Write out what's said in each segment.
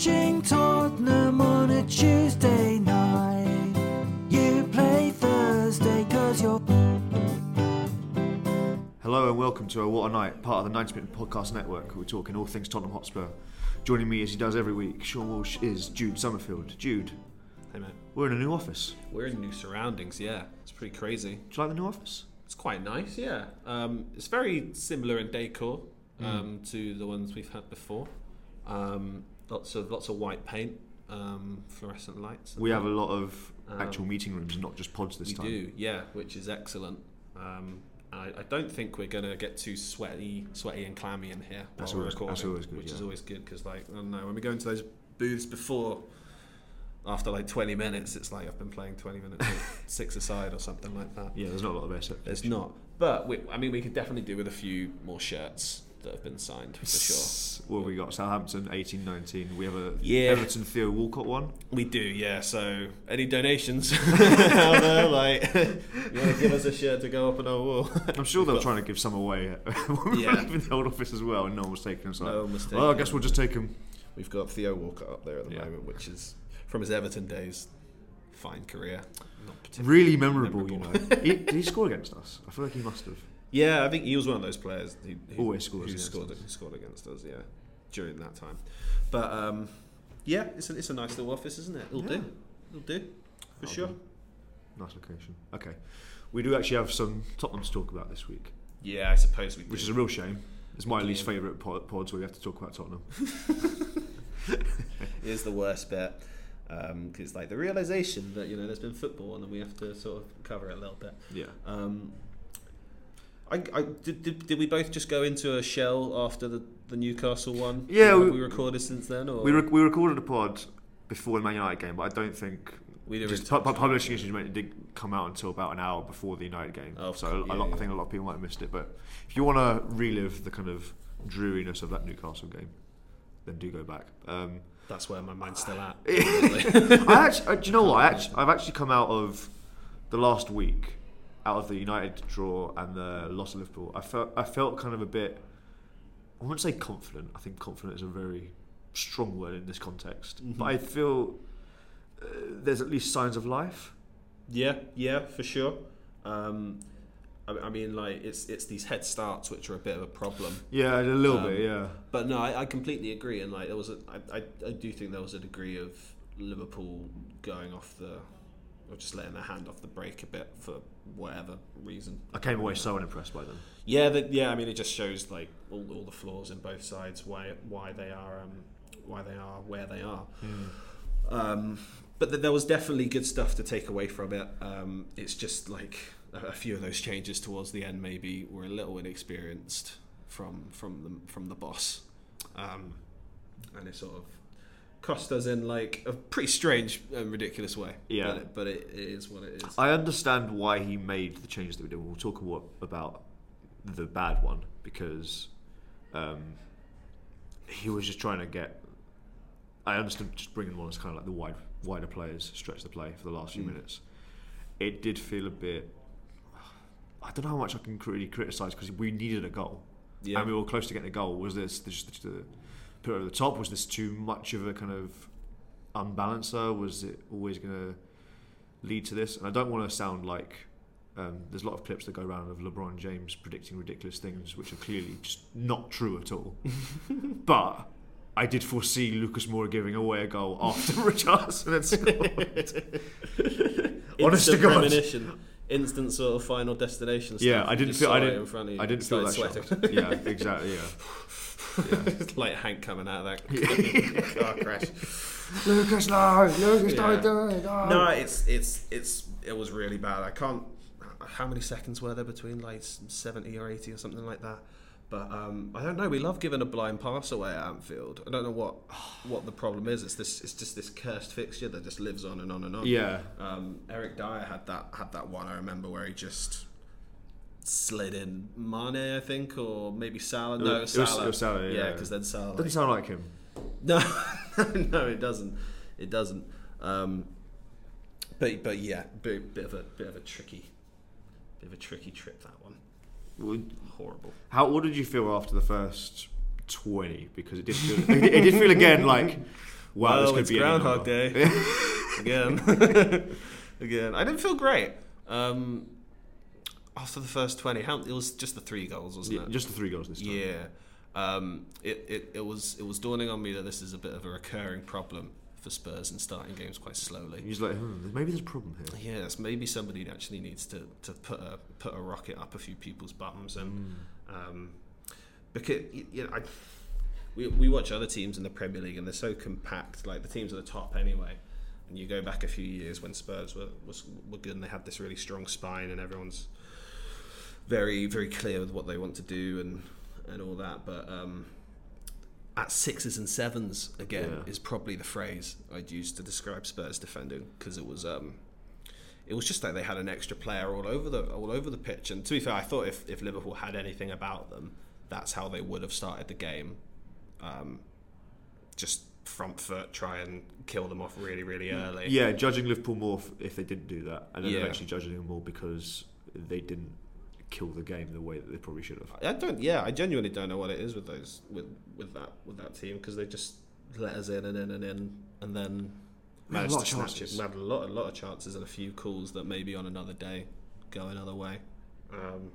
Watching Tottenham on a Tuesday night. You play Thursday cause you're. Hello and welcome to a What a Night, part of the 90 Minute Podcast Network. We're talking all things Tottenham Hotspur. Joining me as he does every week, Sean Walsh is Jude Summerfield. Jude, Hey mate, we're in a new office. we're in new surroundings. Yeah, it's pretty crazy. Do you like the new office? It's quite nice. Yeah, um, it's very similar in decor Hmm. um, to the ones we've had before. Um, lots of lots of white paint, um, fluorescent lights. We have a lot of Um, actual meeting rooms, not just pods this We time. We do, yeah, which is excellent. Um, I, I don't think we're gonna get too sweaty, sweaty and clammy in here. That's while always- recording, that's always good, Which is always good because, like, I don't know, when we go into those booths before, after like 20 minutes, it's like I've been playing 20 minutes six aside or something like that. Yeah, there's not a lot of air There's not, but we, I mean, we could definitely do with a few more shirts that have been signed for sure. What have we got? Southampton, eighteen nineteen. We have a Yeah. Everton Theo Walcott one. We do, yeah. So, any donations out there, like, you want to give us a shirt to go up on our wall? I'm sure they were trying to give some away when we were Yeah. leaving the old office as well, and no one was taking No one was well, I guess we'll just take them. We've got Theo Walcott up there at the Yeah. moment, which is from his Everton days, fine career. Not particularly Really memorable, you know. he, did he score against us? I feel like he must have. Yeah, I think he was one of those players who, who Always scores who against scored, scored against us. Yeah, during that time. But um, yeah, it's a, it's a nice little office, isn't it? It'll Yeah. do. It'll do for I'll sure. do. Nice location. Okay. We do actually have some Tottenham to talk about this week, Yeah, I suppose we. which do. is a real shame. It's my least favourite pod, pods where we have to talk about Tottenham. it is the worst bit because it's like the realization that you know there's been football and then we have to sort of cover it a little bit. Yeah. Um, I, I did, did, did we both just go into a shell after the, the Newcastle one? Yeah, we- we, recorded since then, or We, rec- we recorded a pod before the Man United game, but I don't think we did just pu- pu- publishing issues meant it didn't come out until about an hour before the United game. Oh, so a yeah, lot, I think a lot of people might have missed it. But if you want to relive the kind of dreariness of that Newcastle game, then do go back. Um, That's where my mind's still at. I actually, uh, do you know what? I actually, I've actually come out of the last week, out of the United draw and the loss of Liverpool. I felt, I felt kind of a bit. I wouldn't say confident. I think confident is a very strong word in this context. But I feel uh, there's at least signs of life. Yeah, yeah, for sure. Um, I, I mean, like it's it's these head starts which are a bit of a problem. Yeah, a little Um, bit. Yeah. But no, I, I completely agree, and like there was a, I, I, I do think there was a degree of Liverpool going off the, or just letting their hand off the brake a bit for whatever reason. I came away so unimpressed by them. Yeah, that yeah. I mean, it just shows like all, all the flaws in both sides. Why why they are um, why they are where they are. Um, but th- there was definitely good stuff to take away from it. Um, it's just like a, a few of those changes towards the end maybe were a little inexperienced from from the from the boss, um, and it sort of cost us in like a pretty strange and ridiculous way. Yeah. but it, but it, it is what it is. I understand why he made the changes that we did. We'll talk about the bad one because um, he was just trying to get. I understand just bringing on as kind of like the wide, wider players stretch the play for the last few Mm. minutes. It did feel a bit. I don't know how much I can really criticise because we needed a goal yeah. and we were close to getting a goal. Was this just the put over the top? Was this too much of a kind of unbalancer? Was it always going to lead to this? And I don't want to sound like um, there's a lot of clips that go around of LeBron James predicting ridiculous things, which are clearly just not true at all. but I did foresee Lucas Moura giving away a goal after Richarlison had scored. Honest to God. instant sort of final destination. Stuff. Yeah, I didn't feel. I didn't. in front of you, I didn't feel that shocked. Yeah, exactly. Yeah. Yeah. like Hank coming out of that car crash. Lucas, no, Lucas, don't do it. No. No, it's it's it's it was really bad. I can't. how many seconds were there between like seventy or eighty or something like that. But um, I don't know. We love giving a blind pass away at Anfield. I don't know what what the problem is. It's this. It's just this cursed fixture that just lives on and on and on. Yeah. Um, Eric Dier had that had that one I remember where he just slid in Mane, I think, or maybe Salah. No, It was- Salah. it was Salah, yeah. because then Salah. Doesn't like- sound like him. no, no, it doesn't. It doesn't. Um, but but yeah, bit, bit of a bit of a tricky, bit of a tricky trip that one. Would- Horrible. How? What did you feel after the first twenty? Because it did feel. it, it did feel again like. Wow, this Oh, could be Groundhog. Day again. again, I didn't feel great. Um, after the first twenty, how, it was just the three goals, wasn't Yeah, it? just the three goals this time. Yeah, um, it, it, it was it was dawning on me that this is a bit of a recurring problem for Spurs in starting games quite slowly. He's like, hmm, maybe there's a problem here. Yes, maybe somebody actually needs to, to put a put a rocket up a few people's bums and um, because you know I, we we watch other teams in the Premier League and they're so compact like the teams at the top anyway. And you go back a few years when Spurs were was, were good and they had this really strong spine and everyone's very very clear with what they want to do and and all that. But um, at sixes and sevens again Yeah. is probably the phrase I'd use to describe Spurs defending because it was um, it was just like they had an extra player all over the all over the pitch. And to be fair, I thought if, if Liverpool had anything about them, that's how they would have started the game. Um, just front foot, try and kill them off really really early. Yeah, judging Liverpool more if they didn't do that, and then Yeah. eventually judging them more because they didn't kill the game the way that they probably should have. I don't. Yeah, I genuinely don't know what it is with those with with that with that team because they just let us in and in and in and then We had a managed lot to of snatch it. chances. We had a lot, a lot of chances and a few calls that maybe on another day go another way. Um,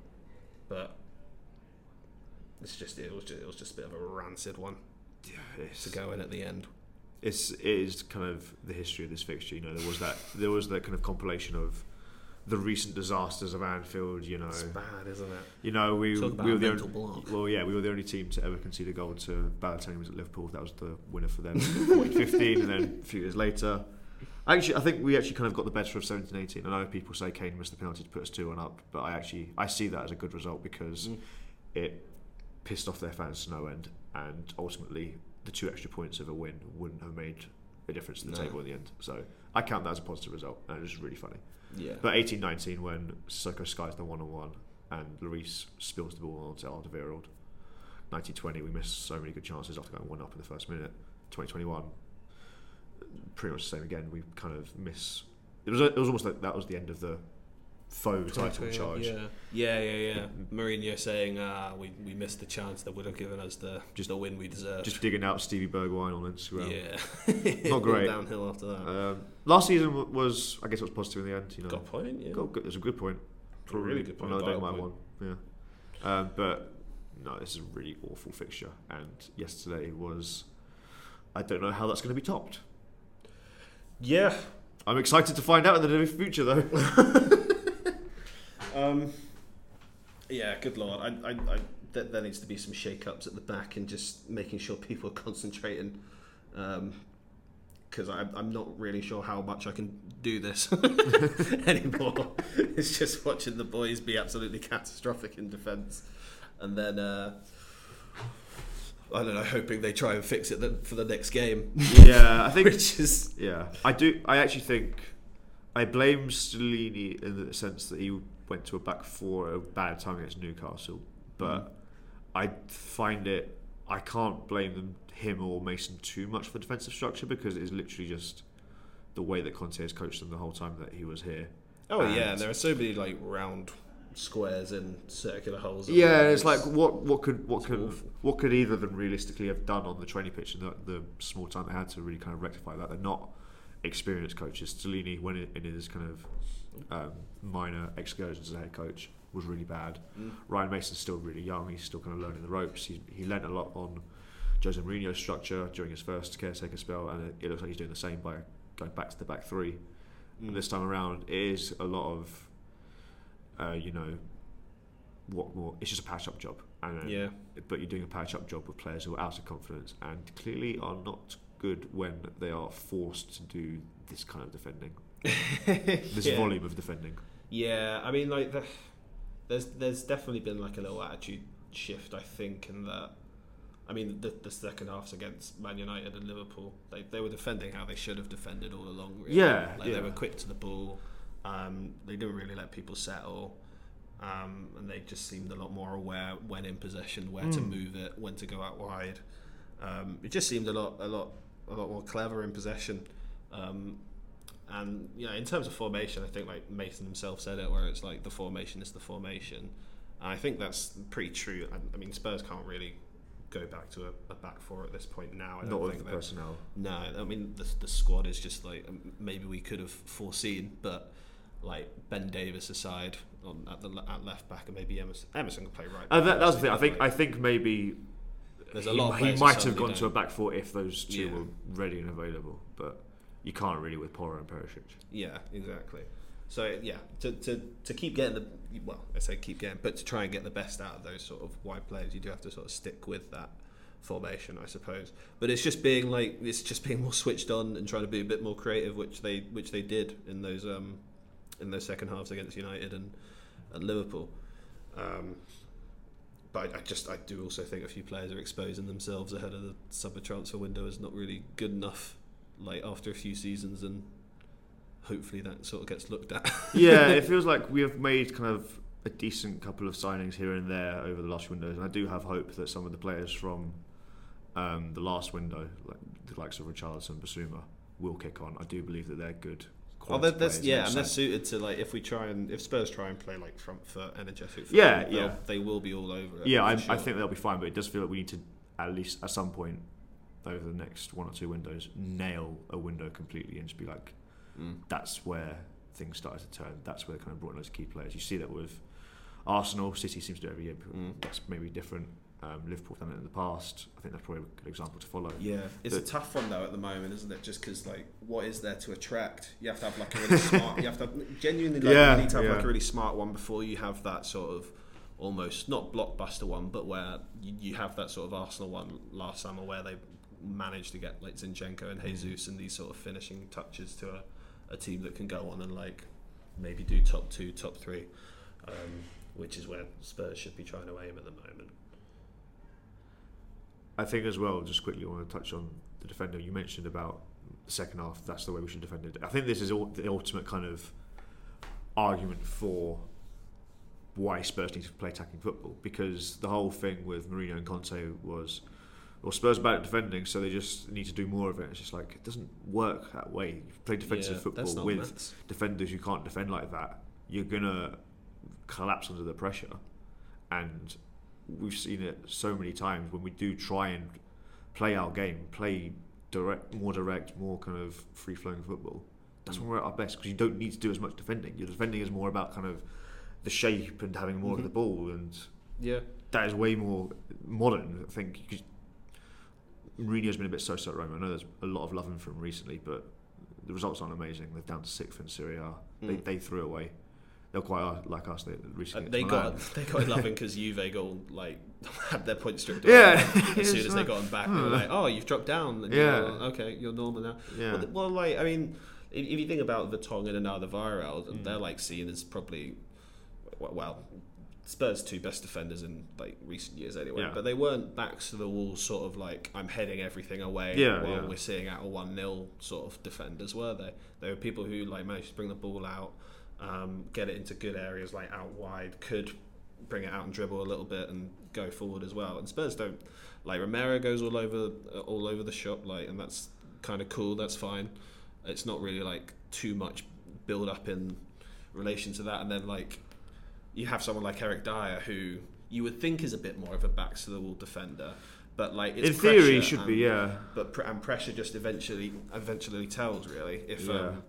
but it's just it was just, it was just a bit of a rancid one Yeah, it's, to go in at the end. it's it is kind of the history of this fixture. You know, there was that there was that kind of compilation of the recent disasters of Anfield. You know, It's bad, isn't it? you know we, we were the only, block. well yeah we were the only team to ever concede a goal to Balotelli was at Liverpool. That was the winner for them, 14-15, and then a few years later. Actually, I think we actually kind of got the better of 17-18. I know people say Kane missed the penalty to put us two one up, but I actually I see that as a good result because Mm. it pissed off their fans to no end, and ultimately the two extra points of a win wouldn't have made a difference to the No. table in the end. So I count that as a positive result, and it was really funny. Yeah. But 18-19 when Sissoko skies the one on one and Lloris spills the ball onto Alderweireld. 1920 we missed so many good chances after going one up in the first minute. 2021 pretty much the same again. We kind of miss. It was it was almost like that was the end of the faux title charge. Yeah, yeah, yeah, yeah. Mourinho saying, "Ah, we, we missed the chance that would have given us the just the win we deserved." Just digging out Stevie Bergwijn on Instagram. yeah, Not great. downhill after that. Um, last season was, I guess, it was positive in the end. You know, Got a point. Yeah. Got a good point. A really good point, Another day might point. won. Yeah. Um, but no, this is a really awful fixture. And yesterday was. I don't know how that's going to be topped. Yeah. I'm excited to find out in the near future, though. Um, yeah. Good lord. I, I, I, there, there needs to be some shake-ups at the back and just making sure people are concentrating. Because I'm, I'm not really sure how much I can do this anymore. it's just watching the boys be absolutely catastrophic in defence, and then uh, I don't know, hoping they try and fix it for the next game. yeah, I think. Which is Yeah, I do. I actually think I blame Stellini in the sense that he went to a back four at a bad time against Newcastle, but I find it. I can't blame them, him or Mason too much for defensive structure because it is literally just the way that Conte has coached them the whole time that he was here. oh And- yeah, there are so many like round squares and circular holes. Yeah, it's like what what could what It's could awful. what could either of them realistically have done on the training pitch in the, the small time they had to really kind of rectify that? They're not experienced coaches. Stellini, when in, in his kind of um, minor excursions as a head coach, was really bad. Mm. Ryan Mason's still really young. He's still kind of learning the ropes. He he learnt a lot on Jose Mourinho's structure during his first caretaker spell, and it, it looks like he's doing the same by going back to the back three. Mm. And this time around, it is a lot of, uh, you know, what more? It's just a patch up job, and yeah, but you're doing a patch up job with players who are out of confidence and clearly are not good when they are forced to do this kind of defending, this Yeah. volume of defending. Yeah, I mean, like the, there's there's definitely been like a little attitude shift, I think, in that. I mean, the, the second halves against Man United and Liverpool, they, they were defending how they should have defended all along. Really. Yeah, like yeah. they were quick to the ball. Um, they didn't really let people settle, um, and they just seemed a lot more aware when in possession, where to move it, when to go out wide. Um, it just seemed a lot, a lot, a lot more clever in possession. Um, and you know, in terms of formation, I think like Mason himself said it, where it's like the formation is the formation. And I think that's pretty true. I, I mean, Spurs can't really go back to a, a back four at this point now. I don't Not with think the that- personnel. No, I mean the the squad is just like maybe we could have foreseen, but like Ben Davies aside on at the at left back, and maybe Emerson, Emerson can play right. Back, that, that was the thing. I think I think maybe There's a he, lot of he might have gone to a back four if those two Yeah. were ready and available, but you can't really with Porro and Perisic. Yeah, exactly. So yeah, to, to, to keep getting the well, I say keep getting, but to try and get the best out of those sort of wide players, you do have to sort of stick with that formation, I suppose. But it's just being like it's just being more switched on and trying to be a bit more creative, which they which they did in those um in those second halves against United and and Liverpool. Um, but I, I just I do also think a few players are exposing themselves ahead of the summer transfer window is not really good enough. Like after a few seasons and hopefully that sort of gets looked at. yeah, it feels like we have made kind of a decent couple of signings here and there over the last windows, and I do have hope that some of the players from um, the last window, like the likes of Richarlison, and Bissouma, will kick on. I do believe that they're good. Quality they're, yeah, and they're suited to like if we try and if Spurs try and play like front foot, energetic. Football, Yeah, yeah. they will be all over it. yeah, I, for I think they'll be fine, but it does feel like we need to at least at some point over the next one or two windows nail a window completely and just be like, Mm. that's where things started to turn. That's where they kind of brought in those key players. You see that with Arsenal, City seems to do every year. but Mm. That's maybe different. Um, Liverpool done it in the past. I think that's probably a good example to follow. Yeah, it's But- a tough one though at the moment, isn't it? Just because like, what is there to attract? You have to have like a really smart. You have to have, genuinely like Yeah, you need to have like a really smart one before you have that sort of almost not blockbuster one, but where you, you have that sort of Arsenal one last summer where they managed to get like Zinchenko and Jesus and these sort of finishing touches to a, a team that can go on and like maybe do top two, top three, um, which is where Spurs should be trying to aim at the moment. I think as well, just quickly, I want to touch on the defender. You mentioned about the second half. That's the way we should defend it. I think this is all, the ultimate kind of argument for why Spurs need to play attacking football because the whole thing with Mourinho and Conte was, well, Spurs are bad at defending, so they just need to do more of it. It's just like it doesn't work that way. You play defensive Yeah, football with maths. defenders who can't defend like that. You're gonna collapse under the pressure, and we've seen it so many times when we do try and play our game, play direct, more direct, more kind of free flowing football. That's when we're at our best because you don't need to do as much defending. Your defending is more about kind of the shape and having more of the ball, and Yeah. that is way more modern. I think Mourinho's been a bit so-so at Roma. I know there's a lot of loving for him recently, but the results aren't amazing. They're down to sixth in Serie A. They, Mm. they threw away. They're quite uh, like us. They Uh, recently they got Milan. they got loving because Juve got like had their points stripped away. Yeah. as soon as they got them back, they were like, "Oh, you've dropped down." And Yeah. you're, okay, you're normal now. Yeah. Well, well, like I mean, if, if you think about Vertonghen and Alderweireld, Mm. they're like seen as probably well, Spurs' two best defenders in like recent years anyway. Yeah. But they weren't backs to the wall, sort of like I'm heading everything away Yeah, while yeah. we're seeing out a one 0 sort of defenders, were they? They were people who like managed to bring the ball out, um, get it into good areas like out wide, could bring it out and dribble a little bit and go forward as well. And Spurs don't like Romero goes all over all over the shop, like, and that's kind of cool. That's fine. It's not really like too much build up in relation to that. And then like you have someone like Eric Dier who you would think is a bit more of a backs to the wall defender. But like it's In theory, he should and- be. Yeah. but pr- and pressure just eventually eventually tells really if Yeah. um,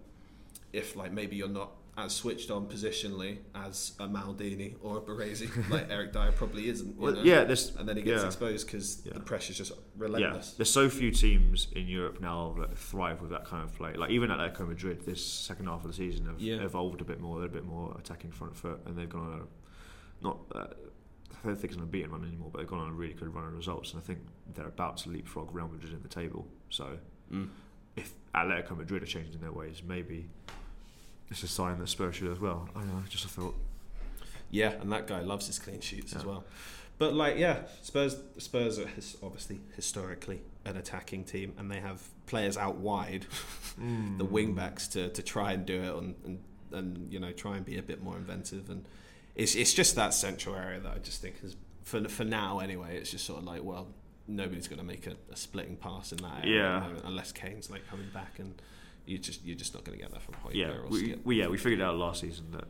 if like maybe you're not as switched on positionally as a Maldini or a Baresi like Eric Dier probably isn't you Well, know? yeah. There's and then he gets yeah. exposed because Yeah. the pressure's just Yeah, relentless there's so few teams in Europe now that thrive with that kind of play. Like even at Atletico Madrid, this second half of the season have Yeah. evolved a bit more. They're a bit more attacking front foot, and they've gone on a not. Uh, I don't think it's on a beaten run anymore, but they've gone on a really good run of results, and I think they're about to leapfrog Real Madrid in the table. So Mm. if Atletico Madrid are changing their ways, maybe it's a sign that Spurs should as well. I know, just a thought. Yeah, and that guy loves his clean sheets as well. But like, yeah, Spurs Spurs are his, obviously historically an attacking team, and they have players out wide, hmm. the wing backs to, to try and do it and, and and you know try and be a bit more inventive. And it's it's just that central area that I just think is for for now anyway. It's just sort of like well, nobody's going to make a, a splitting pass in that area Yeah. at the moment unless Kane's like coming back and. You just you're just not going to get that from Højbjerg Yeah, or we, we yeah we figured out last season that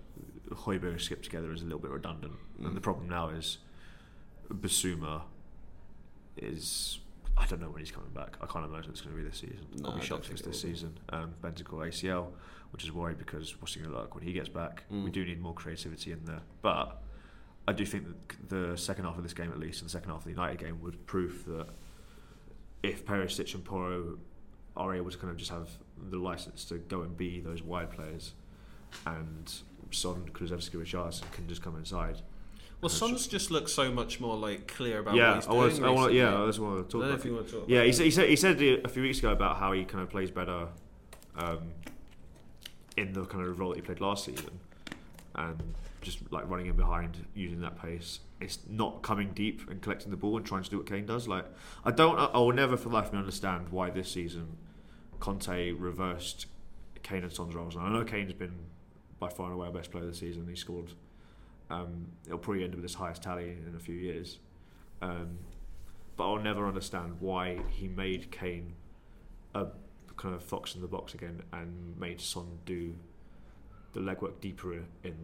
Højbjerg and Skipp together is a little bit redundant, Mm. and the problem now is Bissouma is I don't know when he's coming back. I can't imagine it's going to be this season. No, I'll be shocked if it's this season. Um, Bentancur ACL, which is worried because what's he going to look like when he gets back? We Mm. do need more creativity in there, but I do think that the second half of this game, at least, and the second half of the United game, would prove that if Perisic and Porro are able to kind of just have the license to go and be those wide players, and Son, Kulusevski, Richarlison can just come inside. Well, Son's just looks so much more like clear about yeah, what he's I doing. I want, yeah, that's what I want to talk about. if you want to talk Yeah, he said, he said he said a few weeks ago about how he kind of plays better um, in the kind of role that he played last season, and just like running in behind, using that pace. It's not coming deep and collecting the ball and trying to do what Kane does. Like I don't, I, I will never for the life of me understand why this season Conte reversed Kane and Son's roles. And I know Kane's been by far and away our best player this season. He scored. Um, it'll probably end up with his highest tally in a few years. Um, but I'll never understand why he made Kane a kind of fox in the box again and made Son do the legwork deeper in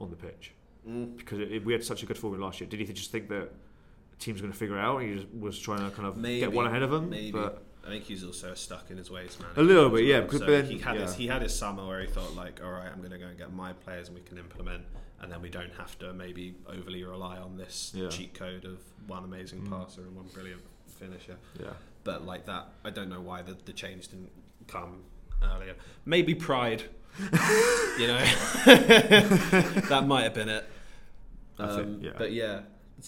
on the pitch Mm. because it, it- we had such a good formula last year. Did he just think that the team's going to figure it out? And he just was trying to kind of Maybe, get one ahead of him. Maybe. But I think he's also stuck in his ways, man. A little bit, as yeah, because So then- he had his he had his summer where he thought like, all right, I'm going to go and get my players, and we can implement, and then we don't have to maybe overly rely on this Yeah. cheat code of one amazing Mm. passer and one brilliant finisher. yeah, But like that, I don't know why the, the change didn't come earlier. Maybe pride, you know, that might have been it. Um, yeah. But yeah,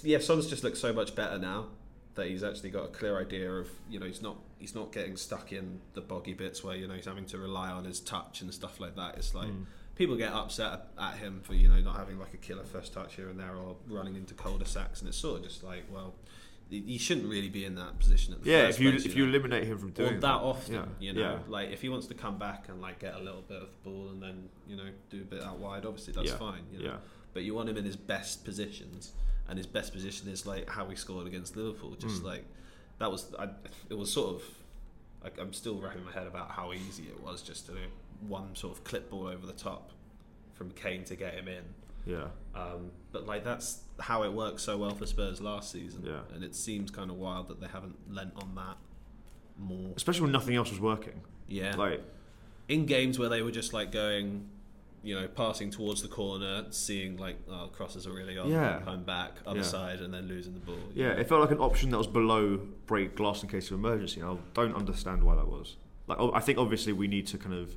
yeah, Son's just looks so much better now that he's actually got a clear idea of you know he's not he's not getting stuck in the boggy bits where you know he's having to rely on his touch and stuff like that. It's like Mm. people get upset at him for you know not having like a killer first touch here and there or running into cul-de-sacs, and it's sort of just like well. You shouldn't really be in that position at the yeah. If you place, if know? you eliminate him from or doing that often, yeah, you know. yeah. Like if he wants to come back and like get a little bit of the ball and then you know do a bit out wide, obviously that's Yeah, fine. You know? yeah. But you want him in his best positions, and his best position is like how he scored against Liverpool. Just Mm. like that was, I, it was sort of. Like, I'm still wrapping my head about how easy it was just to do one sort of clip ball over the top from Kane to get him in. yeah. Um, but like that's how it worked so well for Spurs last season, Yeah. and it seems kind of wild that they haven't lent on that more. Especially when nothing else was working. Yeah, Like in games where they were just like going, you know, passing towards the corner, seeing like oh, crosses are really on, Yeah. home back, other Yeah. side, and then losing the ball. Yeah, know. it felt like an option that was below break glass in case of emergency. I don't understand why that was. Like, oh, I think obviously we need to kind of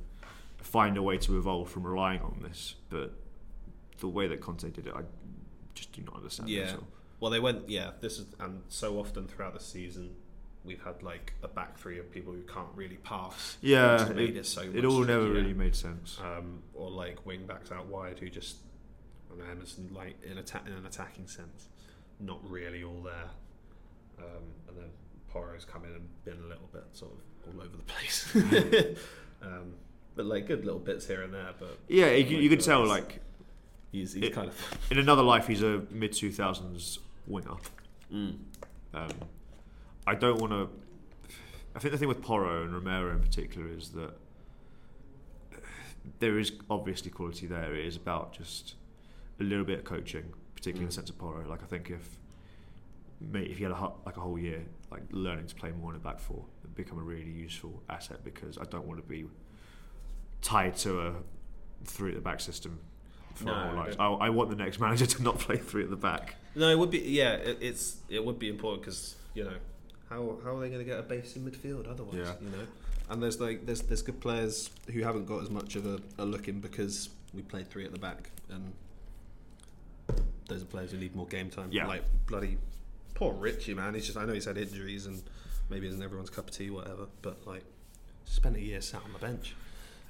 find a way to evolve from relying on this, but the way that Conte did it, I just do not understand. Yeah. Well, they went. Yeah, this is and so often throughout the season, we've had like a back three of people who can't really pass. Yeah, has made it- it, so. It all never really made sense. um, or like wing backs out wide who just I don't know, Emerson like in atta- in an attacking sense, not really all there. Um, and then Porro's come in and been a little bit sort of all over the place. um, but like good little bits here and there. But Yeah, you, you could tell like he's he's it- kind of in another life he's a mid two thousands winger. mm, Um, I don't want to. I think the thing with Porro and Romero in particular is that there is obviously quality there. It is about just a little bit of coaching, particularly in the Mm. sense of Porro. Like I think if mate, if he had a, like a whole year, like learning to play more in the back four, it'd become a really useful asset because I don't want to be tied to a three at the back system for No, whole I. I, I want the next manager to not play three at the back. no, it would be yeah. It, it's it would be important because you know how how are they going to get a base in midfield otherwise? Yeah. You know, and there's like there's there's good players who haven't got as much of a, a look in because we played three at the back, and those are players who need more game time. Yeah. like bloody poor Richie man. He's just I know he's had injuries and maybe isn't everyone's cup of tea, whatever. But like spent a year sat on the bench.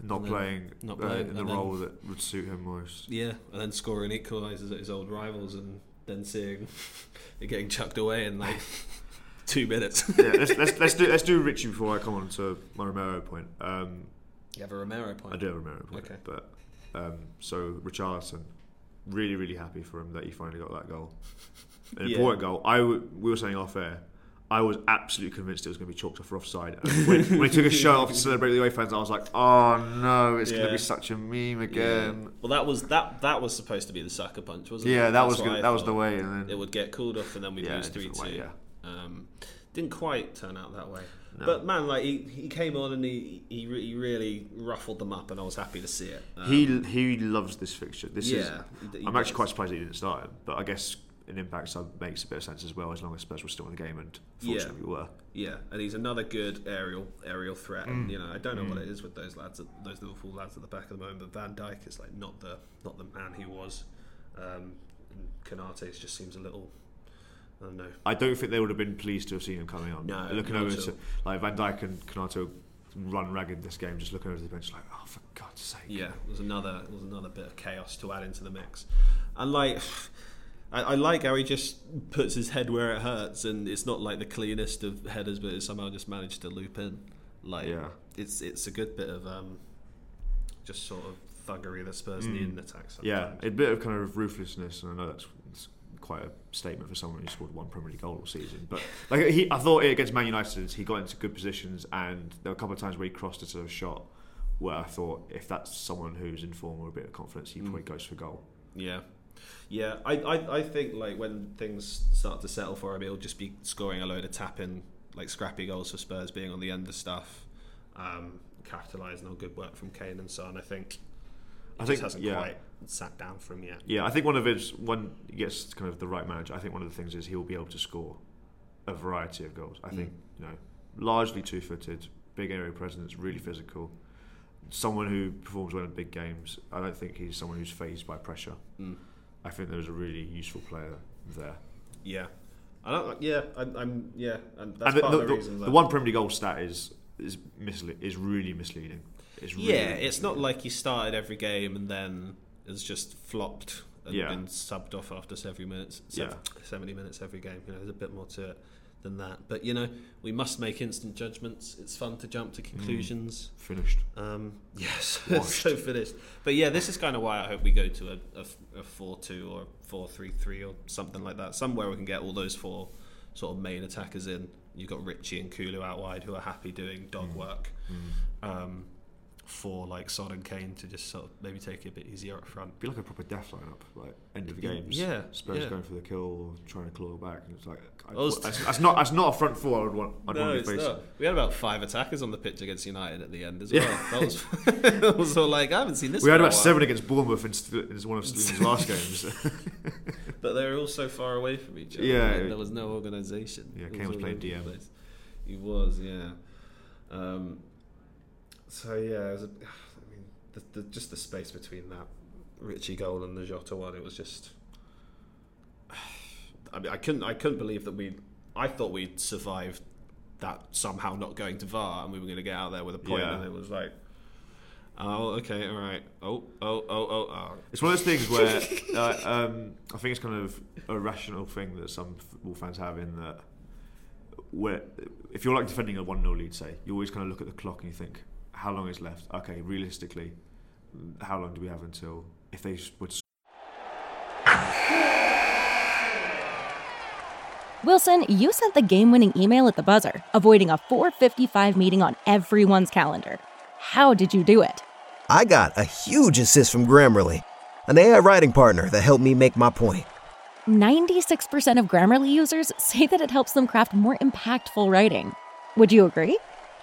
not playing, not uh, playing, in the then- role that would suit him most. Yeah, and then scoring equalisers at his old rivals, and then seeing it getting chucked away and like two minutes. yeah, let's, let's, let's do let's do Richie before I come on to my Romero point. Um, you have a Romero point. I do have a Romero point, Okay. but um, so Richarlison, really really happy for him that he finally got that goal, an Yeah. important goal. I w- we were saying off air. I was absolutely convinced it was going to be chalked off for offside. And when, when he took his shirt off to celebrate the away fans, I was like, "Oh no, it's going to be such a meme again." Well, that was that. That was supposed to be the sucker punch, wasn't it? Yeah, that That's was what good. I that was the way, and then It would get called off, and then we'd Yeah, lose three different two. way, Um, didn't quite turn out that way. No. But man, like he, he came on and he, he he really ruffled them up, and I was happy to see it. Um, he he loves this fixture. This is. Yeah, he- he I'm actually quite surprised he didn't start him, but I guess an impact sub makes a bit of sense as well, as long as Spurs were still in the game, and Yeah. fortunately we were. Yeah, and he's another good aerial aerial threat. Mm. And, you know, I don't know what it is with those lads, at, those Liverpool lads at the back at the moment. But Van Dijk is like not the not the man he was. Um, and just seems a little. I don't know. I don't think they would have been pleased to have seen him coming on. No, looking over to like Van Dijk and Konaté run ragged this game, just looking over the bench like, oh for God's sake. Yeah, it was another it was another bit of chaos to add into the mix. And like I, I like how he just puts his head where it hurts and it's not like the cleanest of headers but it somehow just managed to loop in. Like Yeah. it's it's a good bit of um just sort of thuggery that Spurs need in attack sometimes. Yeah, a bit of kind of ruthlessness, and I know that's, that's quite a statement for someone who scored one Premier League goal all season. But like he, I thought against Man United, he got into good positions, and there were a couple of times where he crossed to a shot where I thought if that's someone who's in form or a bit of confidence, he probably goes for goal. Yeah. Yeah, I, I, I think like when things start to settle for him, he'll just be scoring a load of tapping, like scrappy goals for Spurs, being on the end of stuff, um, capitalising on good work from Kane and Son. I think I think- hasn't yeah. quite sat down for him yet. Yeah, I think one of his when he gets kind of the right manager, I think one of the things is he will be able to score a variety of goals. I think you know, largely two-footed, big area presence, really physical. Someone who performs well in big games. I don't think he's someone who's phased by pressure. Mm. I think there's a really useful player there. Yeah, I don't. Yeah, I, I'm. Yeah, and that's and the, part the, of the, the- reason. the that- one Premier League goal stat is is misle- is really misleading. It's really Yeah, it's not like he started every game and then has just flopped and Yeah. been subbed off after 70 minutes. Yeah. 70 minutes every game. You know, there's a bit more to it than that. But you know, we must make instant judgments. It's fun to jump to conclusions. finished. Um, yes, so finished. But yeah, this is kind of why I hope we go to a four-two or four-three-three or something like that. Somewhere we can get all those four sort of main attackers in. You've got Richie and Kulu out wide who are happy doing dog work. Um, for like Son and Kane to just sort of maybe take it a bit easier up front. Be like a proper death lineup, like end of the Y- games. yeah, Spurs yeah. going for the kill or trying to claw back, and it's like I, I was- that's, that's not that's not a front four I would want. I'd No, want to it's be facing. not. We had about five attackers on the pitch against United at the end as well. That was, that was all like I haven't seen this. We had about seven against Bournemouth in, in one of Stevens' last games. but they were all so far away from each other. Yeah. and there was no organisation. Yeah, It Kane was all playing over the DM. place. He was, yeah. Um, so yeah, it was a, I mean, the, the, just the space between that Richie goal and the Jota one, it was just. I mean, I couldn't, I couldn't believe that we. I thought we'd survived that somehow not going to VAR and we were going to get out there with a point, Yeah. and it was like. Oh, okay, all right. Oh, oh, oh, oh, oh. It's one of those things where uh, um, I think it's kind of a rational thing that some football fans have in that where if you're like defending a 1 0 lead, say, you always kind of look at the clock and you think, how long is left? Okay, realistically, how long do we have until if they would Wilson, you sent the game winning email at the buzzer, avoiding a 455 meeting on everyone's calendar. How did you do it? I got a huge assist from Grammarly, an AI writing partner that helped me make my point. 96% of Grammarly users say that it helps them craft more impactful writing. Would you agree?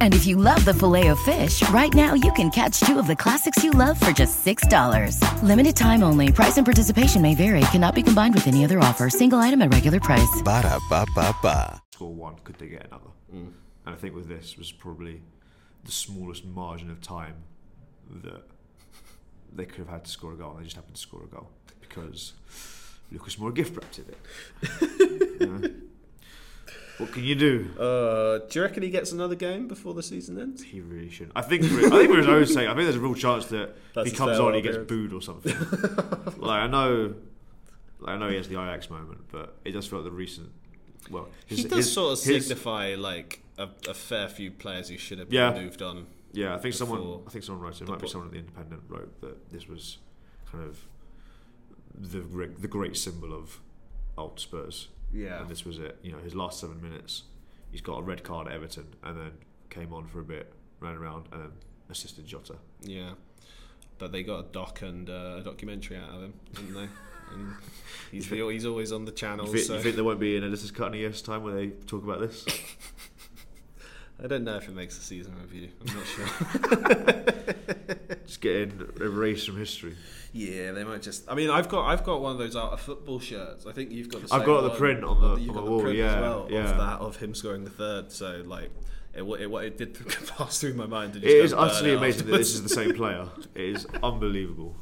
And if you love the filet of fish, right now you can catch two of the classics you love for just $6. Limited time only. Price and participation may vary. Cannot be combined with any other offer. Single item at regular price. Ba da ba ba ba. score one, could they get another? Mm. And I think with this was probably the smallest margin of time that they could have had to score a goal. and They just happened to score a goal because Lucas Moura gift wrapped it. You know? What can you do? Uh, do you reckon he gets another game before the season ends? He really should. I think. I think we were always saying. I think there's a real chance that That's if he comes on, he gets booed or something. like I know, like, I know he has the Ajax moment, but it does feel like the recent. Well, his, He does his- sort of his- signify like a, a fair few players who should have been Yeah. moved on. Yeah, I think someone. I think someone wrote it. It might be someone at the Independent wrote that this was kind of the great, the great symbol of old Spurs. Yeah. and this was it. You know, his last seven minutes, he's got a red card at Everton, and then came on for a bit, ran around, and then assisted Jota. Yeah, but they got a doc and uh, a documentary out of him, didn't they? And he's the, he's always on the channel. You think, so you think there won't be an editor's cut in a year's time where they talk about this? I don't know if it makes a season review. I'm not sure. Just getting erased from history. yeah, they might just. I mean, I've got I've got one of those out of football shirts. I think you've got the. I've got the print on the- You've on got the wall, print yeah, as well yeah. of that of him scoring the third. So like. It, it, it did pass through my mind. It is utterly it amazing that this is the same player. It is unbelievable.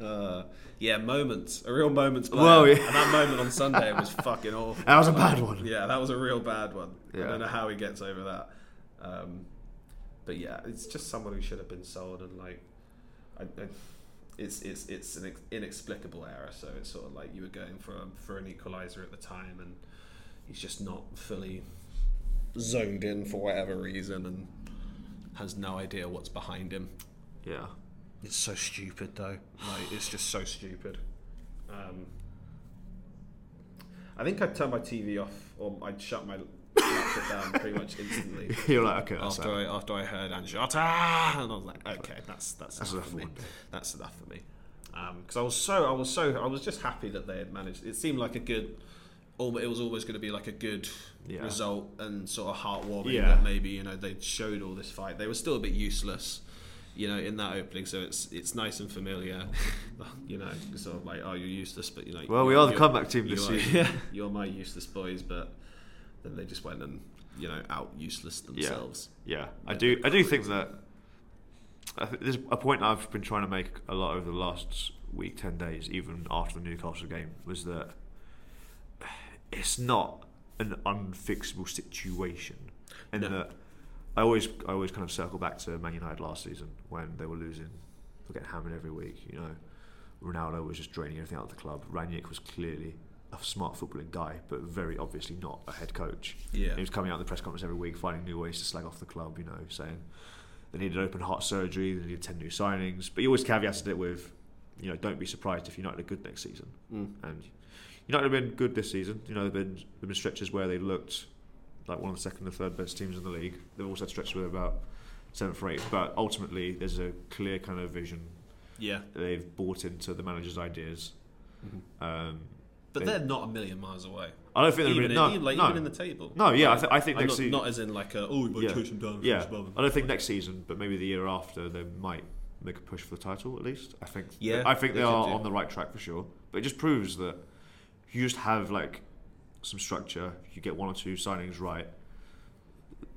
Uh, yeah, moments, a real moments. Player. Well, yeah. and that moment on Sunday was fucking awful. That was a bad one. Yeah, that was a real bad one. I don't know how he gets over that. Um, but yeah, it's just someone who should have been sold, and like, I, I, it's it's it's an inexplicable error. So it's sort of like you were going for a, for an equalizer at the time, and he's just not fully zoned in for whatever reason, and has no idea what's behind him. Yeah. It's so stupid though. Like it's just so stupid. Um, I think I'd turn my TV off or I'd shut my laptop down pretty much instantly You're like, okay, after. I after I heard Anjata, and I was like, okay, that's that's, That's enough enough for me. That's enough for me. Um, because I was so I was so I was just happy that they had managed. It seemed like a good. It was always going to be like a good Yeah. result and sort of heartwarming Yeah. that maybe you know they showed all this fight. They were still a bit useless, you know, in that opening. So it's it's nice and familiar, you know, sort of like oh you're useless, but you know. Well, we you're- the comeback team this are- season. You're my useless boys, but then they just went and you know out useless themselves. Yeah, yeah. I do. I do think that I think there's a point I've been trying to make a lot over the last week, ten days, even after the Newcastle game, was that it's not an unfixable situation, and No. that I always, I always kind of circle back to Man United last season when they were losing, they were getting hammered every week. You know, Ronaldo was just draining everything out of the club. Rangnick was clearly a smart footballing guy, but very obviously not a head coach. Yeah. He was coming out in the press conference every week, finding new ways to slag off the club. You know, saying they needed open heart surgery, they needed ten new signings. But he always caveated it with, you know, don't be surprised if United are good next season. And United have been good this season. You know, there've been there've been stretches where they looked like one of the second or third best teams in the league. They've also had stretches where about seventh or eighth. But ultimately, there's a clear kind of vision. Yeah. They've bought into the manager's ideas. Um, But they- they're not a million miles away. I don't think they're even, really, in, no, even, like, no. even in the table. No, yeah, I, th- I think next not, season. not as in like a oh, we yeah, chase them down. yeah. I don't think next season, but maybe the year after, they might make a push for the title at least. I think. Yeah, I think they they, are do. on the right track for sure. But it just proves that you just have like some structure. You get one or two signings right.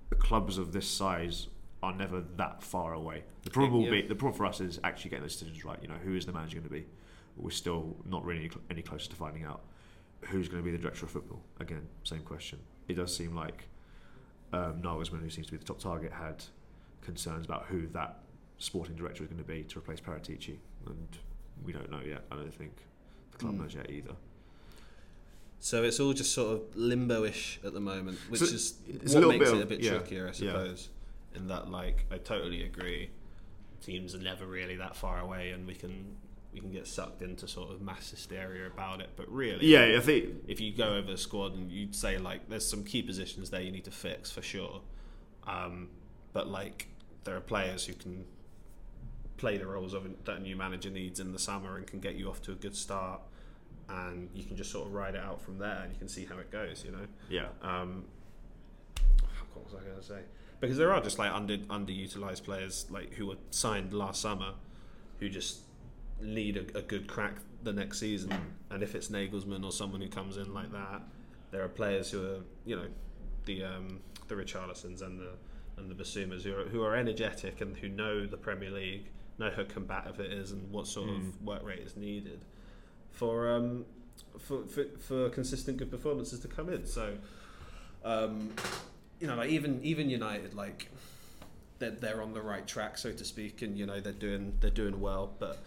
The clubs of this size are never that far away. The problem will Yeah. be the problem for us is actually getting those decisions right. You know, who is the manager going to be? We're still not really any closer to finding out who's going to be the director of football. Again, same question. It does seem like um, Nagelsmann, who seems to be the top target, had concerns about who that sporting director is going to be to replace Paratici, and we don't know yet. I don't think the club Hmm. knows yet either. So it's all just sort of limbo-ish at the moment, which So is it's what little makes bit it a bit yeah, trickier, I yeah. suppose. In that, like, I totally agree. Teams are never really that far away, and we can we can get sucked into sort of mass hysteria about it. But really, Yeah, I think if you go over the squad and you'd say like there's some key positions there you need to fix for sure um, but like there are players who can play the roles of that a new manager needs in the summer and can get you off to a good start and you can just sort of ride it out from there and you can see how it goes you know yeah, um, what was I going to say? Because there are just like under underutilized players like who were signed last summer, who just need a, a good crack the next season. And if it's Nagelsmann or someone who comes in like that, there are players who are you know the um, the Richarlisons and the and the Bissoumas who are who are energetic and who know the Premier League, know how combative it is and what sort of work rate is needed for um for, for for consistent good performances to come in. So um, you know, like even even United, like they're they're on the right track, so to speak, and you know they're doing they're doing well, but.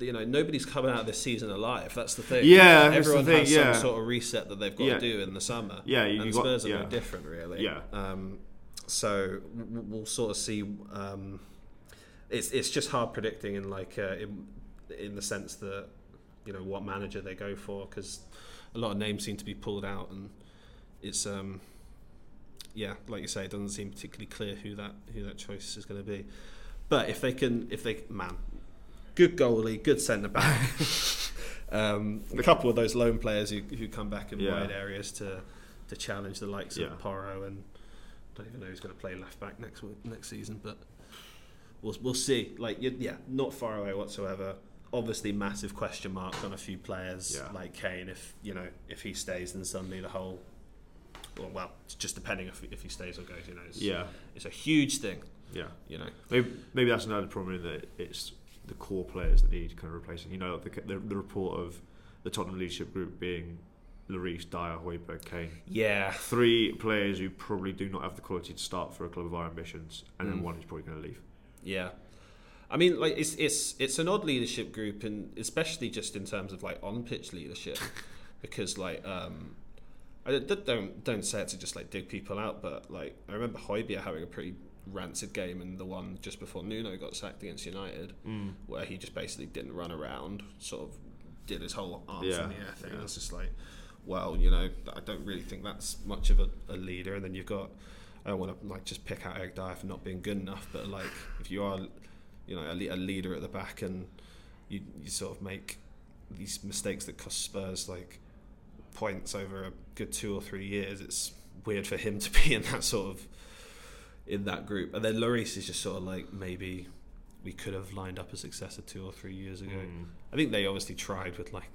You know, nobody's coming out of this season alive. That's the thing. Yeah, everyone thing, has yeah. some sort of reset that they've got Yeah. to do in the summer. Yeah, you- and you got- Spurs are yeah. no different, really. Yeah. Um, so we'll sort of see. Um, it's it's just hard predicting in like uh, in in the sense that you know what manager they go for because a lot of names seem to be pulled out and it's um yeah like you say it doesn't seem particularly clear who that who that choice is going to be but if they can if they man good goalie good centre back um, a couple of those lone players who, who come back in Yeah. wide areas to to challenge the likes Yeah. of Porro and I don't even know who's going to play left back next week, next season but we'll we'll see. Like yeah, not far away whatsoever. Obviously, massive question marks on a few players Yeah. like Kane. If you know if he stays, then suddenly the whole. Well, well, it's just depending if, if he stays or goes. You know, it's, yeah, it's a huge thing. yeah. You know, Maybe maybe that's another problem in that it's the core players that need kind of replacing. You know, the the, the report of the Tottenham leadership group being Lloris, Dier, Højbjerg, Kane. yeah, Three players who probably do not have the quality to start for a club of our ambitions, and then Mm. one who's probably going to leave. Yeah, I mean, like it's it's it's an odd leadership group, and especially just in terms of like on pitch leadership, because like um, I don't don't don't say it to just like dig people out, but like I remember Højbjerg having a pretty rancid game and the one just before Nuno got sacked against United, Mm. where he just basically didn't run around, sort of did his whole arms Yeah, in the air thing. yeah. Just like, well, you know, I don't really think that's much of a, a leader. And then you've got, I don't want to like just pick out Eric Dier for not being good enough, but like if you are, you know, a, le- a leader at the back and you you sort of make these mistakes that cost Spurs like points over a good two or three years, it's weird for him to be in that sort of in that group. And then Lloris is just sort of like maybe we could have lined up a successor two or three years ago. Mm. I think they obviously tried with like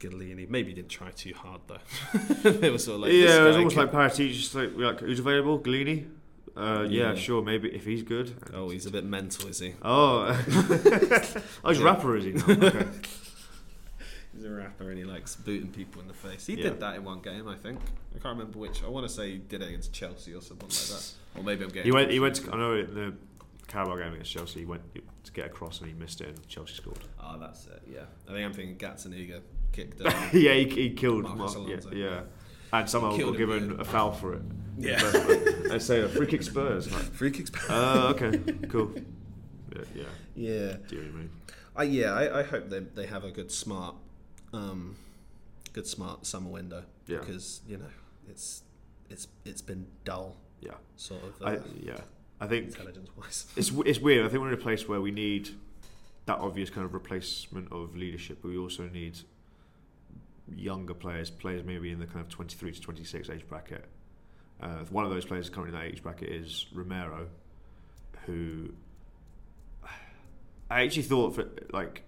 Gollini. Maybe didn't try too hard though. they were sort of like yeah, it was almost can- like Paratici, just like, like who's available? Gollini? Uh, yeah. Yeah. sure, maybe if he's good. Oh, he's a bit mental, is he? Oh, oh, he's a rapper, is he? now? Okay. He's a rapper and he likes booting people in the face. He Yeah. did that in one game, I think. I can't remember which. I want to say he did it against Chelsea or something like that. Or maybe I'm getting. He went. He went. To, I know the Carabao game against Chelsea, he went to get across and he missed it, and Chelsea scored. Oh, that's it. Yeah, I think I'm thinking Gazzaniga kicked. Um, yeah, he, he killed. Marcus Mark, yeah, Alonso. yeah, and somehow got him, given a foul for it. Yeah. I say a free kick Spurs. Like, Free kicks. oh, okay, cool. Yeah, yeah. yeah. Dear me. I yeah, I, I hope they they have a good smart, um, good smart summer window Yeah. because you know it's it's it's been dull, Yeah, sort of uh, I yeah. I think intelligence wise. it's it's weird. I think we're in a place where we need that obvious kind of replacement of leadership, but we also need younger players, players maybe in the kind of 23 to 26 age bracket. Uh, one of those players currently in that age bracket is Romero, who I actually thought for like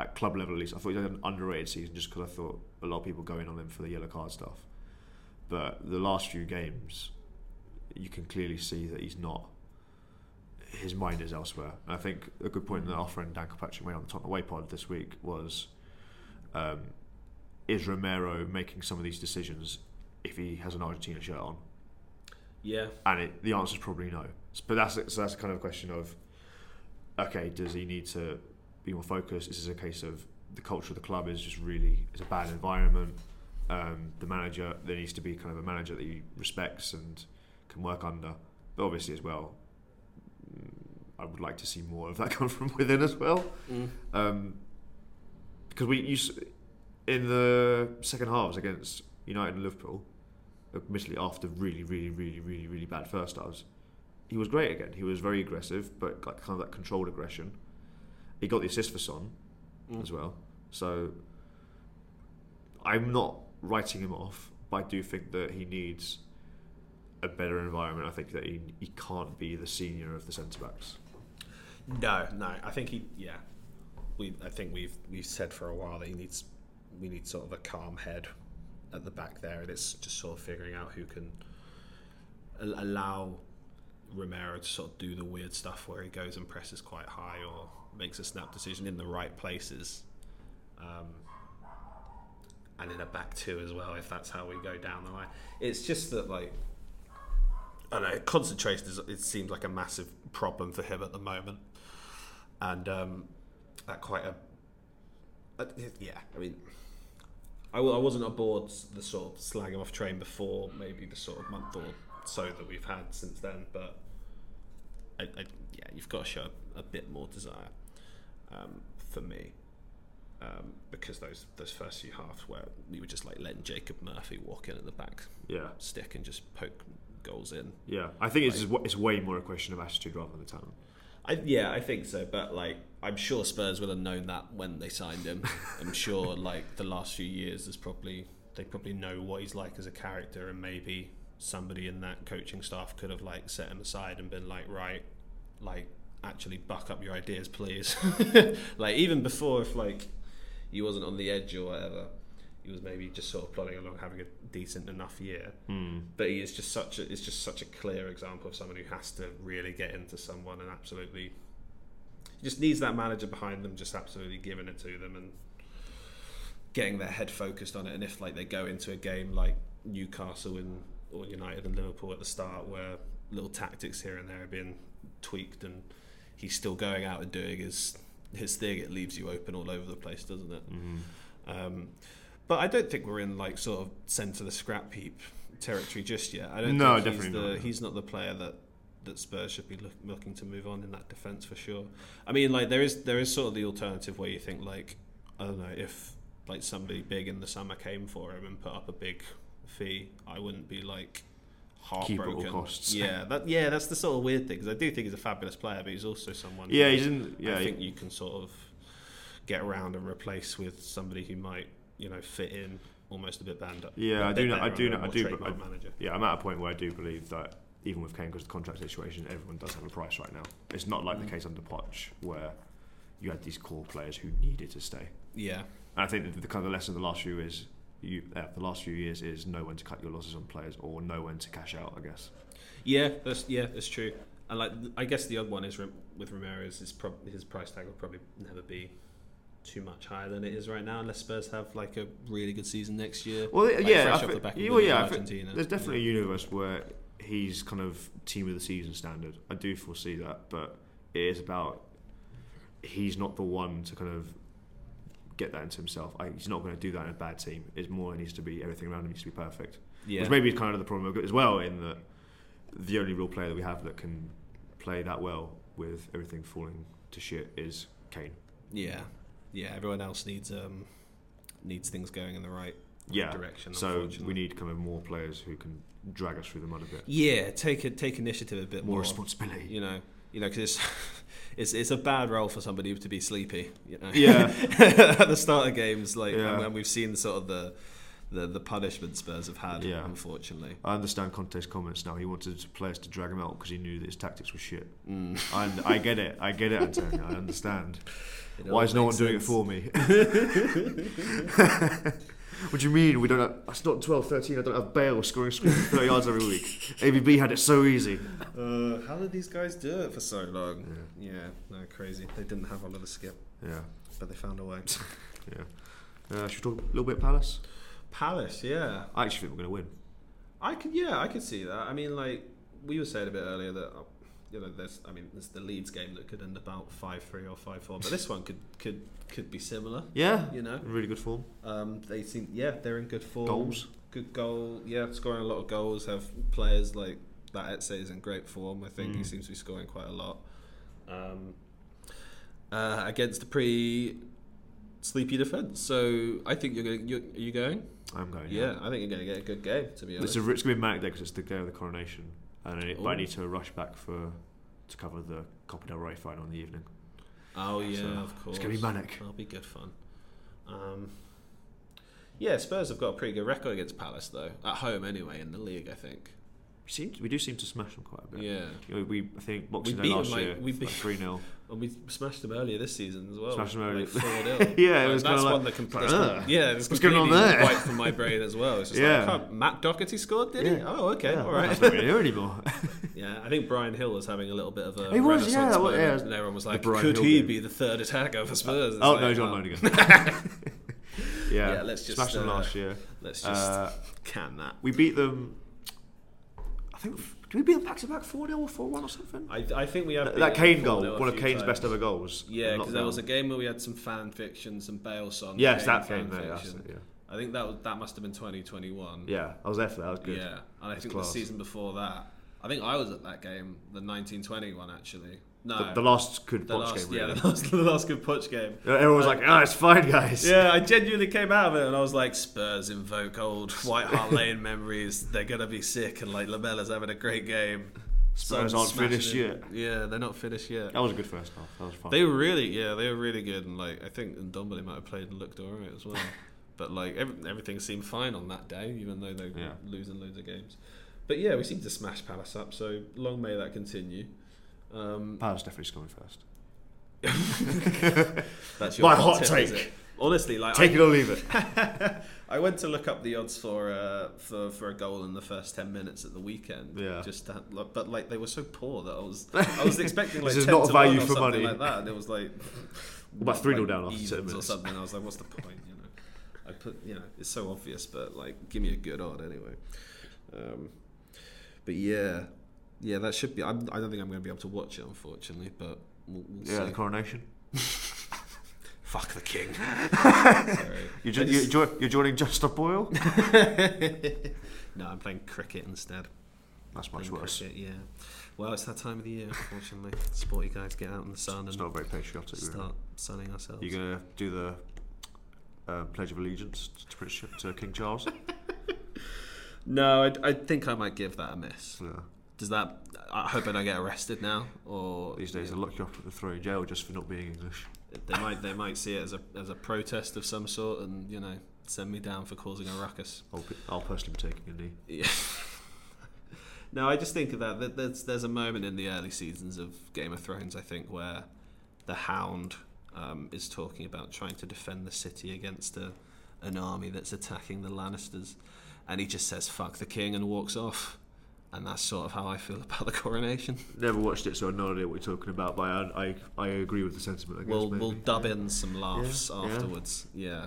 at club level at least, I thought he had an underrated season just because I thought a lot of people going on him for the yellow card stuff. But the last few games, you can clearly see that he's not his mind is elsewhere. And I think a good point that our friend Dan Kilpatrick made on the Tottenham Away pod this week was um, is Romero making some of these decisions if he has an Argentina shirt on? Yeah, And it, the answer is probably no. But that's so that's kind of a question of okay, does he need to be more focused? This is a case of the culture of the club is just really it's a bad environment? Um, the manager there needs to be kind of a manager that he respects and can work under. But obviously as well, mm, I would like to see more of that come from within as well. Mm. Um, because we used in the second halves against United and Liverpool, admittedly after really, really, really, really, really bad first halves, he was great again. He was very aggressive, but like kind of that controlled aggression. He got the assist for Son mm. as well. So I'm not writing him off, but I do think that he needs a better environment. I think that he, he can't be the senior of the centre backs. No, no. I think he. Yeah, we. I think we've we've said for a while that he needs. We need sort of a calm head at the back there, and it's just sort of figuring out who can allow Romero to sort of do the weird stuff where he goes and presses quite high or makes a snap decision in the right places. Um, and in a back two as well, if that's how we go down the line. It's just that like I don't know concentration is it seems like a massive problem for him at the moment, and um, that quite a uh, yeah. I mean, I, wasn't aboard the sort of slag him off train before maybe the sort of month or so that we've had since then, but I, I, yeah, you've got to show a bit more desire um, for me. Um, because those those first few halves where you were just like letting Jacob Murphy walk in at the back Yeah. stick and just poke goals in. Yeah, I think it's just, it's way more a question of attitude rather than the talent. I, yeah, I think so. But like, I'm sure Spurs will have known that when they signed him. I'm sure like the last few years, there's probably they probably know what he's like as a character, and maybe somebody in that coaching staff could have like set him aside and been like, right, like actually buck up your ideas, please. like even before, if like he wasn't on the edge or whatever. He was maybe just sort of plodding along, having a decent enough year. Hmm. But he is just such a it's just such a clear example of someone who has to really get into someone and absolutely just needs that manager behind them, just absolutely giving it to them and getting their head focused on it. And if like they go into a game like Newcastle and or United and Liverpool at the start, where little tactics here and there are being tweaked, and he's still going out and doing his his thing, it leaves you open all over the place, doesn't it? Um, but I don't think we're in like sort of centre the scrap heap territory just yet. I don't No, think definitely he's, the, not. he's not the player that that Spurs should be look, looking to move on in that defence for sure. I mean, like there is there is sort of the alternative where you think like I don't know if like somebody big in the summer came for him and put up a big fee, I wouldn't be like heartbroken. costs. Yeah, that yeah, that's the sort of weird thing because I do think he's a fabulous player, but he's also someone. Yeah, who he's in- yeah, I he- think you can sort of get around and replace with somebody who might you know fit in almost a bit band up. Yeah, I do know. I do know. I do. trademark I, manager. yeah, I'm at a point where I do believe that even with Kane, because the contract situation, everyone does have a price right now. It's not like Mm. the case under Poch where you had these core players who needed to stay. Yeah, And I think that the kind of lesson of the last few years, you, uh, the last few years, is know when to cut your losses on players or know when to cash out. I guess. yeah, that's yeah, that's true. And like, I guess the odd one is with Ramirez. His, prob- his price tag will probably never be too much higher than it is right now, unless Spurs have like a really good season next year. Well, like, yeah, fresh off the back of well, yeah, Argentina. there's definitely a universe where he's kind of team of the season standard. I do foresee that, but it is about he's not the one to kind of get that into himself. I, he's not going to do that in a bad team. It's more it needs to be everything around him needs to be perfect. Yeah. Which maybe is kind of the problem as well in that the only real player that we have that can play that well with everything falling to shit is Kane. Yeah, yeah. Everyone else needs um needs things going in the right Yeah. direction. So we need kind of more players who can drag us through the mud a bit. yeah take it take initiative a bit More more. responsibility. You know, you know, because it's, it's it's a bad role for somebody to be sleepy. You know, Yeah. at the start of games, like Yeah. when we've seen sort of the the the punishment Spurs have had. Yeah. unfortunately. I understand Conte's comments now. He wanted players to drag him out because he knew that his tactics were shit. Mm. And I get it. I get it, Antonio. I understand. Why is no one makes doing it for me? What do you mean? We don't have. It's not 12 13. I don't have Bale scoring from 30 yards every week. AVB had it so easy. Uh, how did these guys do it for so long? Yeah, no, crazy. They didn't have a lot of Skipp, Yeah. but they found a way. Yeah. Uh, should we talk a little bit Palace? Palace, yeah. I actually think we're going to win. I could, yeah, I could see that. I mean, like we were saying a bit earlier that you know, there's, I mean, there's the Leeds game that could end about five three or five four, but this one could could could be similar. Yeah. You know, In really good form. um, they seem, yeah, they're in good form. Goals. good goal, yeah, scoring a lot of goals. Have players like that. Eze is in great form. I think he Mm. seems to be scoring quite a lot. Um, uh, against a pretty sleepy defence. So I think you're going. You're, are you going? I'm going. Yeah, I think you're going to get a good game. To be honest, It's, a, it's going to be a manic day because it's the day of the coronation, and I, but I need to rush back for to cover the Copa del Rey final in the evening. Oh yeah, So, of course. it's gonna be manic. That'll be good fun. Um, yeah, Spurs have got a pretty good record against Palace though, at home anyway in the league. I think. We, seem, we do seem to smash them quite a bit. Yeah. You know, we I think Boxing Day beat last them, like- year, we beat- three 0 And we smashed them earlier this season as well. Smashed them earlier. Like 4-0. Yeah, it was that's like- one that com- like, that's ugh, com- yeah, it's what's going on there? Wiped from my brain as well. It's just Yeah. like, I Matt Doherty scored, did he? Yeah. Oh, okay, Yeah, all Well, that's not really anymore. Yeah, I think Bryan Gil was having a little bit of a He was, yeah, renaissance that yeah. and everyone was like, could Hill he bit. be the third attacker for Spurs? It's oh like, no, John well, Lonergan. yeah, Yeah, let's just, smashed them uh, last year. Let's just Uh, can that. we beat them. I think did we beat them back to back four 0 or four one or something? I, I think we have That, that Kane goal, one of Kane's times. best ever goals. Yeah, because there was a game where we had some fan fiction, some Bale song. Yes, Kane that game there. That's it, yeah. I think that was, that must have been 2021. yeah, I was there for that. That was good. Yeah, and I think class. the season before that, I think I was at that game, the 1920 one actually. No, The, the last good the last, game. yeah, the last, the last good Poch game. Everyone was like, "Ah, it's fine, guys." Yeah, I genuinely came out of it and I was like, Spurs invoke old White Hart Lane memories. They're gonna be sick, and like Lamela's having a great game. Spurs aren't finished it. yet. Yeah, they're not finished yet. That was a good first half. That was fun. They were really, yeah, they were really good, and like I think Ndombele might have played and looked alright as well. but like every, everything seemed fine on that day, even though they're Yeah. losing loads of games. But yeah, we seem to smash Palace up, so long may that continue. Um, Palace definitely scoring first. that's your My hot tip, take. Honestly, like Take I, it or leave it. I went to look up the odds for uh, for for a goal in the first ten minutes at the weekend. Yeah. Just to, but like they were so poor that I was I was expecting like This is 10 not to value or for something money. like that, and it was like About 3-0 like down after 10 minutes or something. I was like, what's the point? You know, I put you know it's so obvious, but like give me a good odd anyway. Um, but yeah, yeah, that should be. I'm, I don't think I'm going to be able to watch it unfortunately, but we'll, we'll Yeah, see. the coronation. Fuck the king. You're, jo- you're, jo- you're joining Just a Boyle? no, I'm playing cricket instead. That's much worse. cricket, yeah. Well, it's that time of the year, unfortunately. Sporty guys get out in the sun It's and not very patriotic. really. start sunning ourselves. You're gonna do the uh, Pledge of Allegiance to, to King Charles. No, I, I think I might give that a miss. yeah. Does that? I hope I don't get arrested now, or These days, they lock you up and throw you in jail just for not being English. they might they might see it as a as a protest of some sort, and you know send me down for causing a ruckus. I'll, be, I'll personally be taking a knee. Yeah. no, I just think of that. that There's there's a moment in the early seasons of Game of Thrones, I think, where the Hound um, is talking about trying to defend the city against a, an army that's attacking the Lannisters, and he just says "fuck the king" and walks off. And that's sort of how I feel about the coronation. Never watched it, so I have no idea what you're talking about. But I, I, I agree with the sentiment. I guess, We'll maybe. we'll dub in some laughs Yeah, yeah. afterwards. Yeah,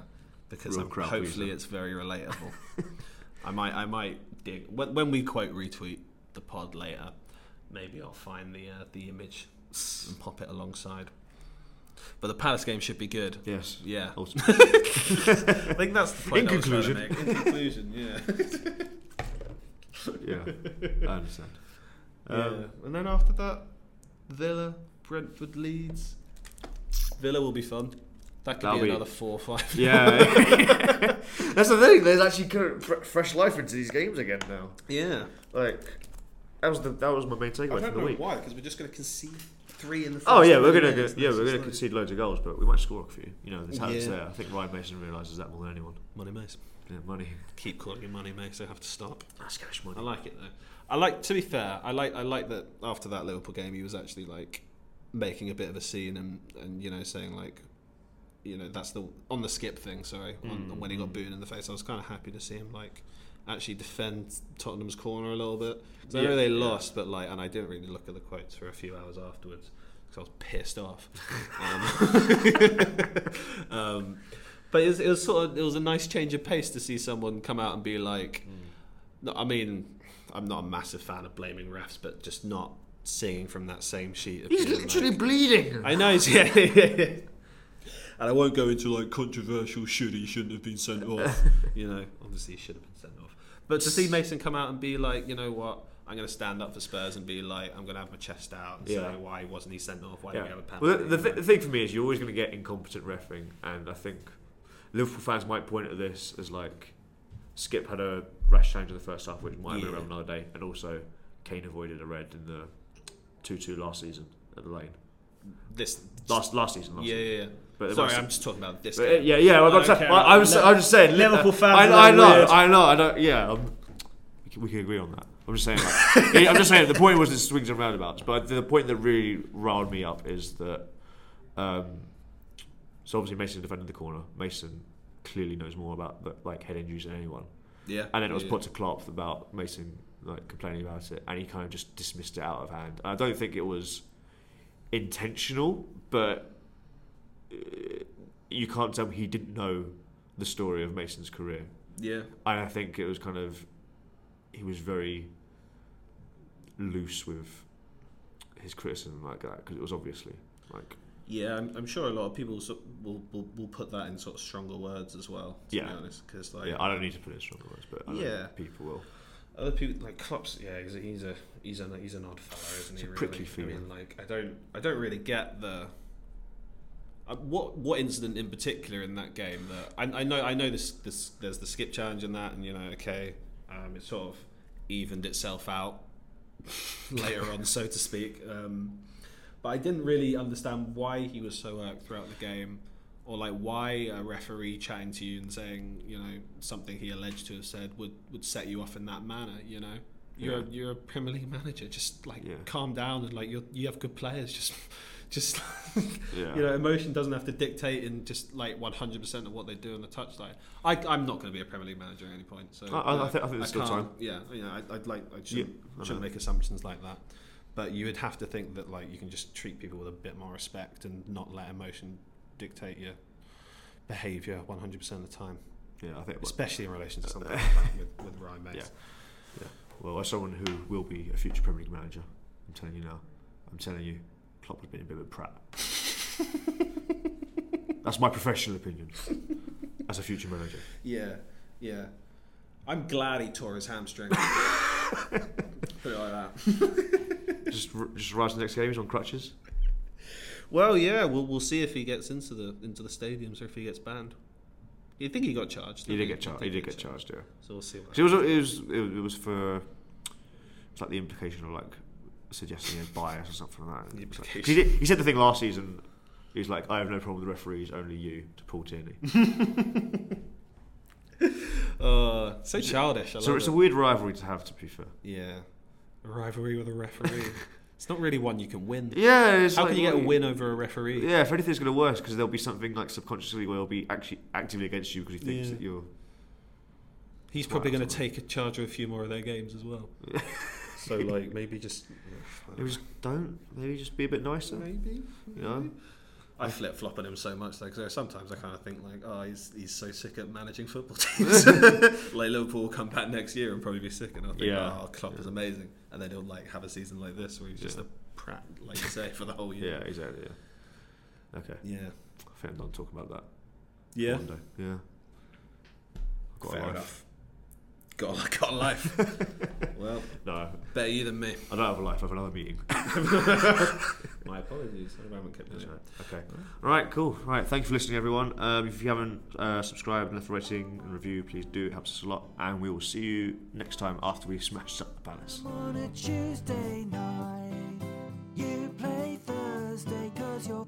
because Real I'm- hopefully it's very relatable. I might I might dig when, when we quote retweet the pod later. Maybe I'll find the uh, the image and pop it alongside. But the Palace game should be good. Yes. Yeah, Ultimately. I think that's the point. In I was to conclusion. make. In conclusion, yeah. yeah, I understand. Um, yeah. And then after that, Villa, Brentford, Leeds. Villa will be fun. That could That'll be be- another four or five. Yeah, that's the thing. There's actually kind fr- fresh life into these games again now. yeah. Like that was the that was my main takeaway from the week. why, because we're just going to concede three in the. Oh yeah, we're gonna go, yeah we're gonna like- concede loads of goals, but we might score a few. You know, there's talent's Yeah. there. I think Ryan Mason realizes that more than anyone. Money Mace. Yeah, money. Keep calling him Money Mace. I have to stop. That's cash money. I like it though. I like. To be fair, I like. I like that after that Liverpool game, he was actually like making a bit of a scene and and you know saying like. You know that's the on the Skipp thing. Sorry, on, mm. when he got booed in the face, I was kind of happy to see him like actually defend Tottenham's corner a little bit. 'Cause I know Yeah, they yeah. lost, but like, and I didn't really look at the quotes for a few hours afterwards because I was pissed off. um, um, but it was, it was sort of it was a nice change of pace to see someone come out and be like, no, I mean, I'm not a massive fan of blaming refs, but just not singing from that same sheet. Of He's literally like- bleeding. I know, it's- yeah. and I won't go into like controversial should he shouldn't have been sent off. you know, obviously he should have been sent off. But to see Mason come out and be like, you know what, I'm going to stand up for Spurs and be like, I'm going to have my chest out and Yeah. say why wasn't he sent off? Why didn't we have a penalty? Well, the, the, th- the thing for me is you're always going to get incompetent refing, and I think Liverpool fans might point at this as like Skipp had a rash change in the first half, which might have been around another day, and also Kane avoided a red in the two-two last season at the Lane. this Last last season, last yeah, season. yeah, yeah. But Sorry, I'm just talking about this. Game. yeah, yeah. Well, I'm, saying- I, I was, I was just saying. Liverpool fans I, I know, weird. I know, I don't. Yeah, um, we, can, we can agree on that. I'm just saying. Like, I'm just saying. The point was the swings and roundabouts, but the point that really riled me up is that. Um, so obviously Mason defended the corner. Mason clearly knows more about the, like head injuries than anyone. yeah. And then it was yeah. put to Klopp about Mason like complaining about it, and he kind of just dismissed it out of hand. And I don't think it was intentional, but you can't tell me he didn't know the story of Mason's career. Yeah. And I think it was kind of he was very loose with his criticism like that because it was obviously like Yeah, I'm, I'm sure a lot of people will, will will put that in sort of stronger words as well. To Yeah. be honest, because like yeah. I don't need to put it in stronger words, but Yeah. people will. other people like Klopp's. Yeah, he's a he's a he's a he's an odd fellow isn't he? It's prickly really? I mean, like I don't I don't really get the. Uh, what what incident in particular in that game that I, I know I know this this there's the Skipp challenge and that and you know okay um, it sort of evened itself out later on so to speak um, but I didn't really understand why he was so irked throughout the game or like why a referee chatting to you and saying you know something he alleged to have said would, would set you off in that manner you know you're Yeah. you're a Premier League manager just like Yeah. calm down and like you you have good players just just Yeah. you know emotion doesn't have to dictate in just like 100% of what they do on the touchline I, I'm not going to be a Premier League manager at any point so I- I know, think- I think there's still time. yeah you know I, I'd like I shouldn't, Yeah, I shouldn't make assumptions like that but you would have to think that like you can just treat people with a bit more respect and not let emotion dictate your behaviour 100% of the time Yeah, I think. especially in relation to something like that with, with Ryan Bates Yeah. Well, as someone who will be a future Premier League manager, I'm telling you now. I'm telling you, Klopp has been a bit of a prat. That's my professional opinion. As a future manager. Yeah, yeah. I'm glad he tore his hamstring. Put it like that. Just, just rise the next game. He's on crutches. Well, yeah, we'll we'll see if he gets into the into the stadiums or if he gets banned. You think he got charged? He didn't get charged. He did get charged. Yeah. So we'll see. What 'Cause It was. It was. It was, it was for. It's like the implication of like suggesting a bias or something like that. Like- he, did, he said the thing last season. He's like, I have no problem with the referees, only you to Paul Tierney. Uh, so childish. I so it's it. a weird rivalry to have, to be fair. yeah, a rivalry with a referee. it's not really one you can win. Yeah, it's How like, can you get a win over a referee? Yeah, if anything's going to worse, because there'll be something like subconsciously where he'll be actually actively against you because he thinks Yeah. that you're. He's probably going to take a charge of a few more of their games as well. so like maybe just Maybe just don't. Maybe just be a bit nicer. maybe You know. I flip flop on him so much though, because sometimes I kind of think like, oh, he's he's so sick at managing football teams. like Liverpool will come back next year and probably be sick, and I'll think, Yeah. oh, Klopp is amazing, and then he'll like have a season like this where he's just Yeah. a prat, like you say, for the whole year. Yeah, exactly. Yeah. Okay. Yeah, I think I'm done talking about that. yeah, One day. Yeah. I've got fair enough. Got got a life. well, No, better you than me. I don't have a life. I have another meeting. My apologies. I haven't kept That's it. right. Okay. All right. Cool. All right. Thank you for listening, everyone. Um, if you haven't uh, subscribed and left a rating and review, please do. It helps us a lot. And we will see you next time after we smash up the palace. On a Tuesday night, you play Thursday cause you're.